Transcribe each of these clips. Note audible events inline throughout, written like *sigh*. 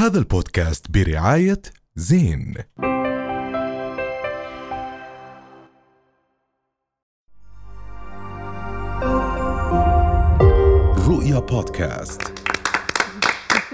هذا البودكاست برعاية زين. رؤيا بودكاست.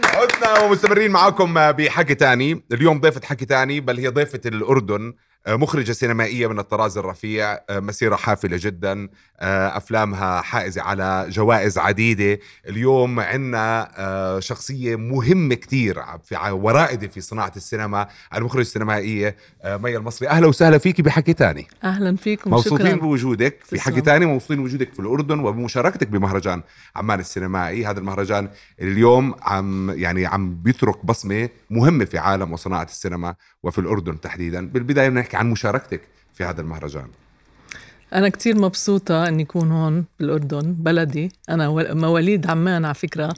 عدنا ومستمرين معاكم بحكي تاني. اليوم ضيفة حكي تاني بل هي ضيفة الأردن. مخرجة سينمائية من الطراز الرفيع مسيرة حافلة جدا أفلامها حائزة على جوائز عديدة. اليوم عندنا شخصية مهمة كتير في ورائدة في صناعة السينما المخرجة السينمائية مي المصري. أهلا وسهلا فيك بحكي تاني. أهلا فيكم مبسوطين شكرا بوجودك في حكي. تاني مبسوطين بوجودك في الأردن وبمشاركتك بمهرجان عمان السينمائي. هذا المهرجان اليوم عم يعني عم بيترك بصمة مهمة في عالم وصناعة السينما وفي الأردن تحديدا. بالبداية عن مشاركتك في هذا المهرجان. أنا كتير مبسوطة إني اكون هون بالأردن بلدي. أنا و- مواليد عمان على فكرة.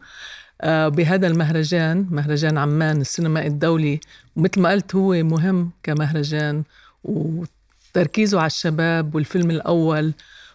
آه، بهذا المهرجان مهرجان عمان السينمائي الدولي ومثل ما قلت هو مهم كمهرجان وتركيزه على الشباب والفيلم الأول.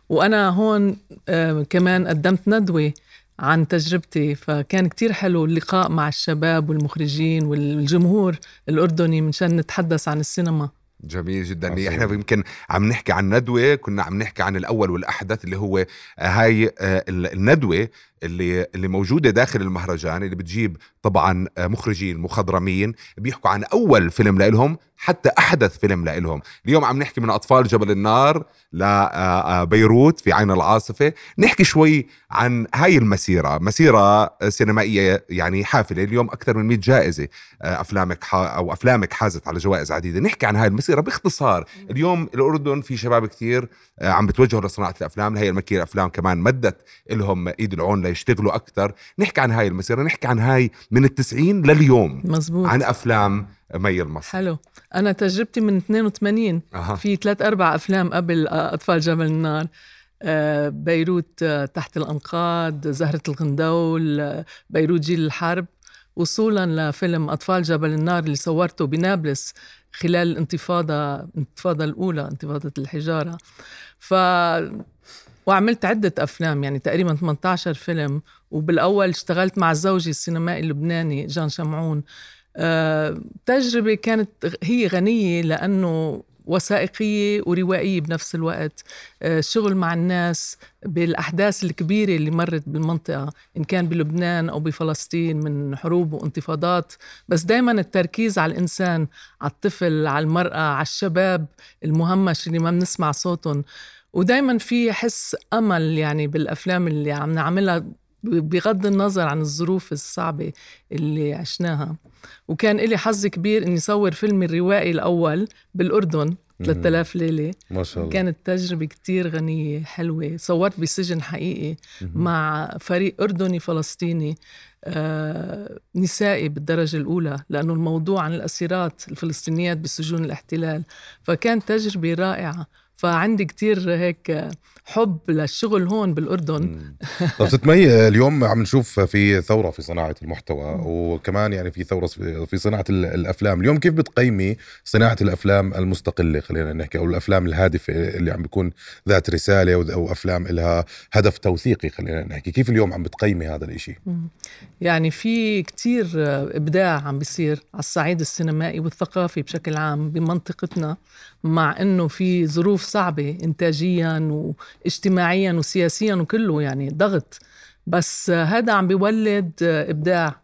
وأنا هون آه، كمان قدمت ندوة عن تجربتي فكان كتير حلو اللقاء مع الشباب والمخرجين والجمهور الأردني منشان نتحدث عن السينما. جميل جدا عظيم. إحنا يمكن عم نحكي عن ندوة كنا عم نحكي عن الأول والاحدث اللي هو آه، هاي آه، ال- الندوة اللي اللي موجودة داخل المهرجان اللي بتجيب طبعا آه، مخرجين مخضرمين بيحكوا عن أول فيلم لإلهم حتى أحدث فيلم لإلهم. اليوم عم نحكي من أطفال جبل النار لبيروت في عين العاصفة. نحكي شوي عن هاي المسيرة. مسيرة آه، سينمائية يعني حافلة. اليوم أكثر من 100 جائزة آه، أفلامك أو أفلامك حازت على جوائز عديدة. نحكي عن هاي المسيرة باختصار. اليوم الأردن في شباب كثير آه، عم بتوجهوا لصناعة الأفلام. الهيئه الملكيه للافلام كمان مدت لهم إيد العون ليشتغلوا أكثر نحكي عن هاي المسيرة نحكي عن هاي من التسعين لليوم. مزبوط. عن أفلام مي المصري حلو. أنا تجربتي من 82 أها. في ثلاث أربع أفلام قبل آه، أطفال جبل النار. آه، بيروت آه، تحت الأنقاض زهرة الغندول بيروت جيل الحرب. وصولا لفيلم أطفال جبل النار اللي صورته بنابلس خلال الانتفاضة الانتفاضة الأولى انتفاضة الحجارة. ف وعملت عدة أفلام يعني تقريبا 18 فيلم وبالأول اشتغلت مع زوجي السينمائي اللبناني جان شمعون. آه، تجربة كانت هي غنية لأنه وثائقية وروائية بنفس الوقت. آه، شغل مع الناس بالأحداث الكبيرة اللي مرت بالمنطقة إن كان بلبنان أو بفلسطين من حروب وانتفاضات. بس دايما التركيز على الإنسان على الطفل على المرأة على الشباب المهمش اللي ما بنسمع صوتهم. ودايما في حس أمل يعني بالأفلام اللي عم نعملها بغض النظر عن الظروف الصعبة اللي عشناها. وكان إلي حظ كبير إني صور فيلمي الروائي الأول بالأردن 3000 ليلة. ما شاء الله. كانت تجربة كتير غنية حلوة. صورت بسجن حقيقي مع فريق أردني فلسطيني آه نسائي بالدرجة الأولى لأنه الموضوع عن الأسيرات الفلسطينيات بسجون الاحتلال. فكانت تجربة رائعة. فعندي كتير هيك حب للشغل هون بالأردن. طب ست مي اليوم عم نشوف في ثورة في صناعة المحتوى وكمان يعني في ثورة في صناعة ال- الأفلام. اليوم كيف بتقيمي صناعة الأفلام المستقلة؟ خلينا نحكي أو الأفلام الهادفة اللي عم بيكون ذات رسالة أو أفلام لها هدف توثيقي خلينا نحكي. كيف اليوم عم بتقيمي هذا الإشي؟ يعني في كتير إبداع عم بيصير على الصعيد السينمائي والثقافي بشكل عام بمنطقتنا. مع إنه في ظروف صعبة إنتاجيا واجتماعيا وسياسيا وكله يعني ضغط. بس هذا عم بيولد إبداع.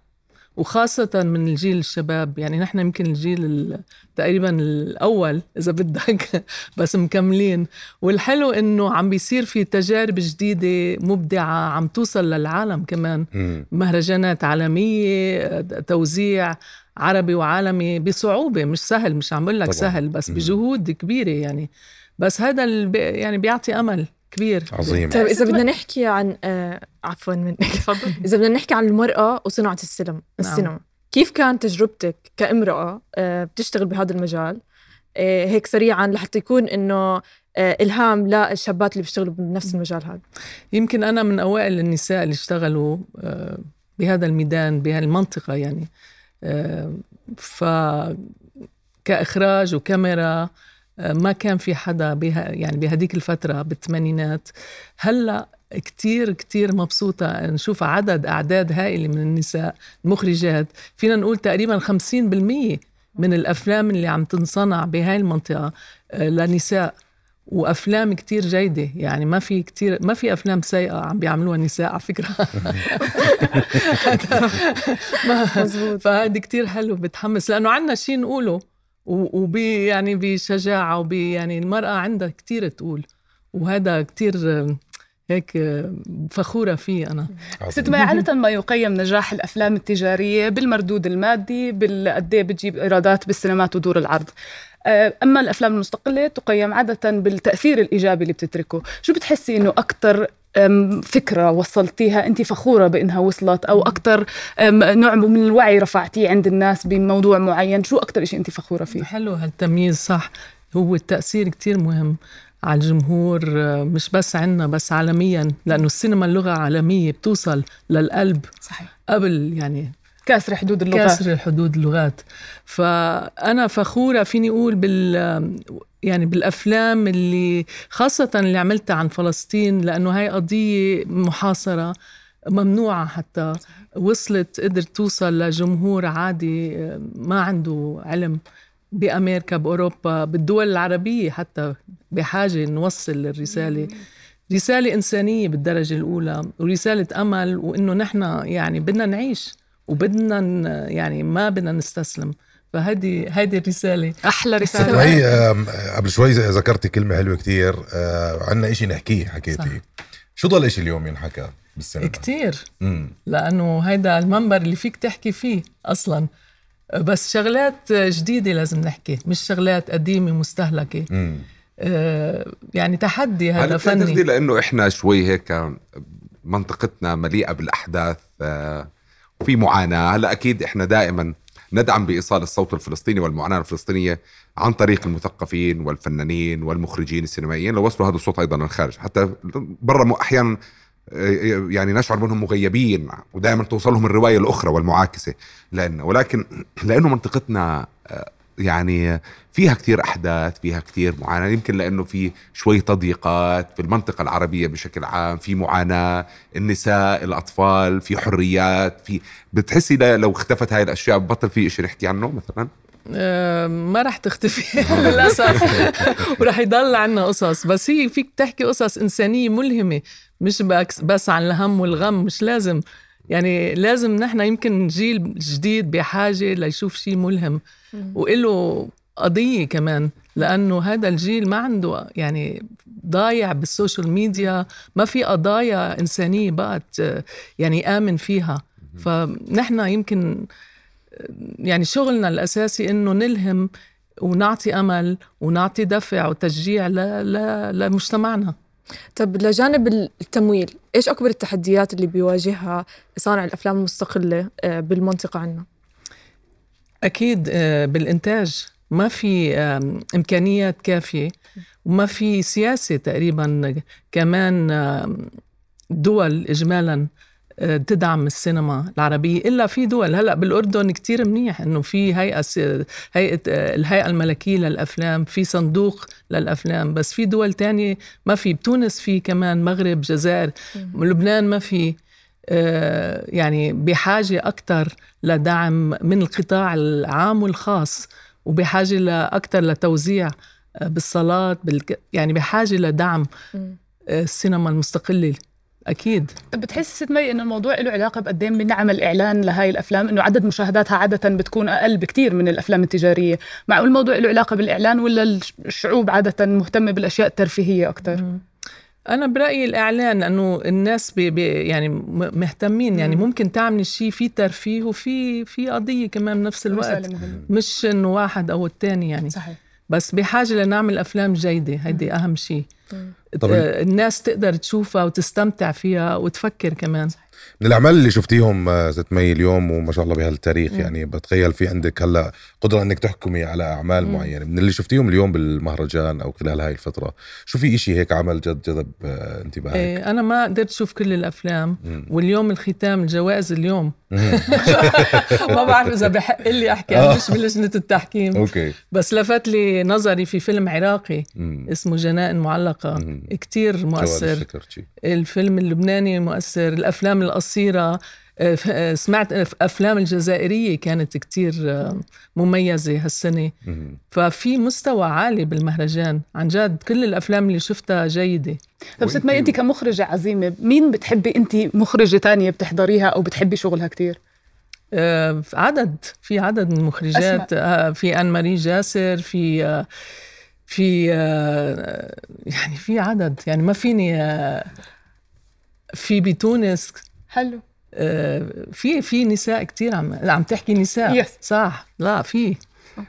وخاصة من الجيل الشباب يعني نحن يمكن الجيل ال- تقريبا الأول إذا بدك *laughs* بس مكملين والحلو إنه عم بيصير في تجارب جديدة مبدعة عم توصل للعالم كمان. مهرجانات عالمية توزيع عربي وعالمي بصعوبة مش سهل مش عم بقول لك. سهل بس. بجهود كبيرة يعني بس هذا. يعني بيعطي أمل كبير. عظيم. طيب إذا بدنا نحكي عن آه عفوا منك *laughs* تفضل. إذا بدنا نحكي عن المرأة وصناعة السينما السينما كيف كان تجربتك كامرأة آه بتشتغل بهذا المجال؟ آه هيك سريعا لحتى يكون إنه آه إلهام للشابات اللي بيشتغلوا بنفس المجال هذا. يمكن أنا من أوائل النساء اللي اشتغلوا آه، بهذا الميدان بهالمنطقة يعني. آه، ف كإخراج وكاميرا آه، ما كان في حدا بها يعني بهديك الفترة بالثمانينات. هلأ كتير كتير مبسوطة نشوف عدد أعداد هائلة من النساء المخرجات فينا نقول تقريبا 50% من الأفلام اللي عم تنصنع بهاي المنطقة آه، لنساء. وأفلام كتير جيدة. يعني ما في كتير ما في أفلام سيئة عم بيعملوها النساء على فكرة. *laughs* *laughs* مزبوط فهذا كتير حلو بتحمس. لأنه عندنا شيء نقوله. وبي يعني بشجاعة وبي يعني المرأة عندها كتير تقول وهذا كتير هيك فخورة فيه أنا. ست مي عادة ما يقيم نجاح الأفلام التجارية بالمردود المادي بالقد إيه بتجيب إيرادات بالسينمات ودور العرض. آه، أما الأفلام المستقلة تقيم عادة بالتأثير الإيجابي اللي بتتركه. شو بتحسي إنه أكثر فكرة وصلتيها أنت فخورة بأنها وصلت أو أكثر نوع من الوعي رفعتيه عند الناس بموضوع معين؟ شو أكثر شيء أنت فخورة فيه؟ حلو هالتمييز صح. هو التأثير كتير مهم على الجمهور آه، مش بس عنا بس عالميا لأنه السينما اللغة عالمية بتوصل للقلب صحيح. قبل يعني كسر حدود اللغات. كسر حدود اللغات. فأنا فخورة فيني أقول بال يعني بالأفلام اللي خاصة اللي عملتها عن فلسطين لأنه هاي قضية محاصرة ممنوعة حتى وصلت قدرت توصل لجمهور عادي ما عنده علم بأمريكا بأوروبا بالدول العربية حتى بحاجة نوصل الرسالة رسالة إنسانية بالدرجة الأولى ورسالة أمل وإنه نحن يعني بدنا نعيش وبدنا يعني ما بدنا نستسلم. فهذه هذه الرسالة. أحلى رسالة. هي قبل شوي ذكرتي كلمة حلوة كتير. آه، عندنا إشي نحكيه حكيتي. شو ضل إشي اليوم ينحكى بالسينما؟ كتير. مم. لأنه هيدا المنبر اللي فيك تحكي فيه أصلا. بس شغلات جديدة لازم نحكي مش شغلات قديمة مستهلكة. مم. آه يعني تحدي هذا فني. لأنه إحنا شوي هيك منطقتنا مليئة بالأحداث آه وفي معاناة. هلأ أكيد إحنا دائما ندعم بإيصال الصوت الفلسطيني والمعاناة الفلسطينية عن طريق المثقفين والفنانين والمخرجين السينمائيين. لوصلوا هذا الصوت أيضا للخارج حتى برا أحيانا آه، يعني نشعر منهم مغيبين ودائما توصلهم الرواية الأخرى والمعاكسة لأن ولكن *clears throat* لأنه منطقتنا آه، يعني فيها كثير أحداث فيها كثير معاناة يمكن لأنه في شوي تضييقات في المنطقة العربية بشكل عام في معاناة النساء الأطفال في حريات في بتحسي لو اختفت هاي الأشياء بطل في شيء نحكي عنه مثلا؟ أه ما رح تختفي *laughs* *laughs* للأسف. *laughs* ورح يضل عنا قصص. بس هي فيك تحكي قصص إنسانية ملهمة مش بس عن الهم والغم مش لازم. يعني لازم نحن يمكن جيل جديد بحاجة ليشوف شيء ملهم وإله قضية كمان لأنه هذا الجيل ما عنده يعني ضايع بالسوشيال ميديا ما في قضايا إنسانية بقت يعني آمن فيها. فنحن يمكن يعني شغلنا الأساسي إنه نلهم ونعطي أمل ونعطي دفع وتشجيع لمجتمعنا. طب لجانب التمويل إيش أكبر التحديات اللي بيواجهها صانع الأفلام المستقلة آه، بالمنطقة عندنا أكيد آه، بالإنتاج ما في إمكانيات كافية وما في سياسة تقريبا كمان دول اجمالا تدعم السينما العربية إلا في دول. هلأ بالأردن كتير منيح إنه في هيئة هيئة آه، الهيئة الملكية للأفلام في صندوق للأفلام بس في دول تانية ما في. بتونس في كمان مغرب جزائر لبنان ما في. آه، يعني بحاجة أكثر لدعم من القطاع العام والخاص وبحاجة لأكثر لتوزيع بالصلاة بالك... يعني بحاجة لدعم السينما المستقلة. أكيد. بتحس ست مي إنه الموضوع له علاقة بقد إيه بنعمل إعلان لهي الأفلام؟ إنه عدد مشاهداتها عادة بتكون أقل بكثير من الأفلام التجارية. معقول الموضوع له علاقة بالإعلان ولا الشعوب عادة مهتمة بالأشياء الترفيهية أكثر أنا برأيي الإعلان انه الناس بي بي يعني مهتمين يعني ممكن تعمل شيء في ترفيه وفي في قضية كمان بنفس الوقت. مش إنه واحد أو الثاني يعني. صحيح. بس بحاجة لنعمل أفلام جيدة هيدي أهم شيء. طبعا. الناس تقدر تشوفها وتستمتع فيها وتفكر كمان من الأعمال اللي شفتيهم آه، ست مي اليوم وما شاء الله بهالتاريخ مم. يعني بتخيل في عندك هلأ قدرة إنك تحكمي على أعمال مم. معينة من اللي شفتيهم اليوم بالمهرجان أو خلال هاي الفترة شو في إشي هيك عمل جد جذب آه، انتباهك إيه أنا ما قدرت أشوف كل الأفلام مم. واليوم الختام الجوائز اليوم. *laughs* ما بعرف إذا بحق لي أحكي آه. أنا مش بلجنه التحكيم أوكي بس لفت لي نظري في فيلم عراقي مم. اسمه جنائن معلقة مم. كتير مؤثر. الفيلم اللبناني مؤثر الأفلام القصيرة آه، آه، سمعت أفلام الجزائرية كانت كتير آه، مميزة هالسنة. مم. ففي مستوى عالي بالمهرجان. عن جد كل الأفلام اللي شفتها جيدة. طب ست مي انت كمخرجة عظيمة مين بتحبي انت مخرجة تانية بتحضريها أو بتحبي شغلها كتير آه، عدد. في عدد من المخرجات. آه، في ان ماري جاسر في آه، في آه، يعني في عدد يعني ما فيني آه، في بتونس حلو. آه، في في نساء كتير عم عم تحكي نساء. Yes. صح. لا في.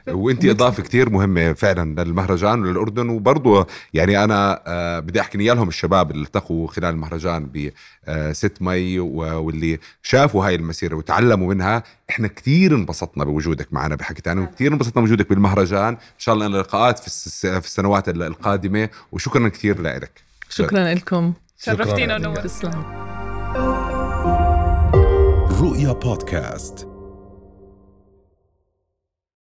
وأنت إضافة كتير مهمة فعلا للمهرجان وللأردن وبرضه يعني أنا آه بدي أحكي نيالهم الشباب اللي التقوا خلال المهرجان ب آه ست مي واللي شافوا هاي المسيرة وتعلموا منها. إحنا كتير انبسطنا بوجودك معنا بحكي تاني وكتير انبسطنا بوجودك بالمهرجان. إن شاء الله لقاءات في, الس- في السنوات ال- القادمة. وشكرا كتير لك شكرا لكم. شرفتينا. ونورتينا تسلم رؤيا بودكاست.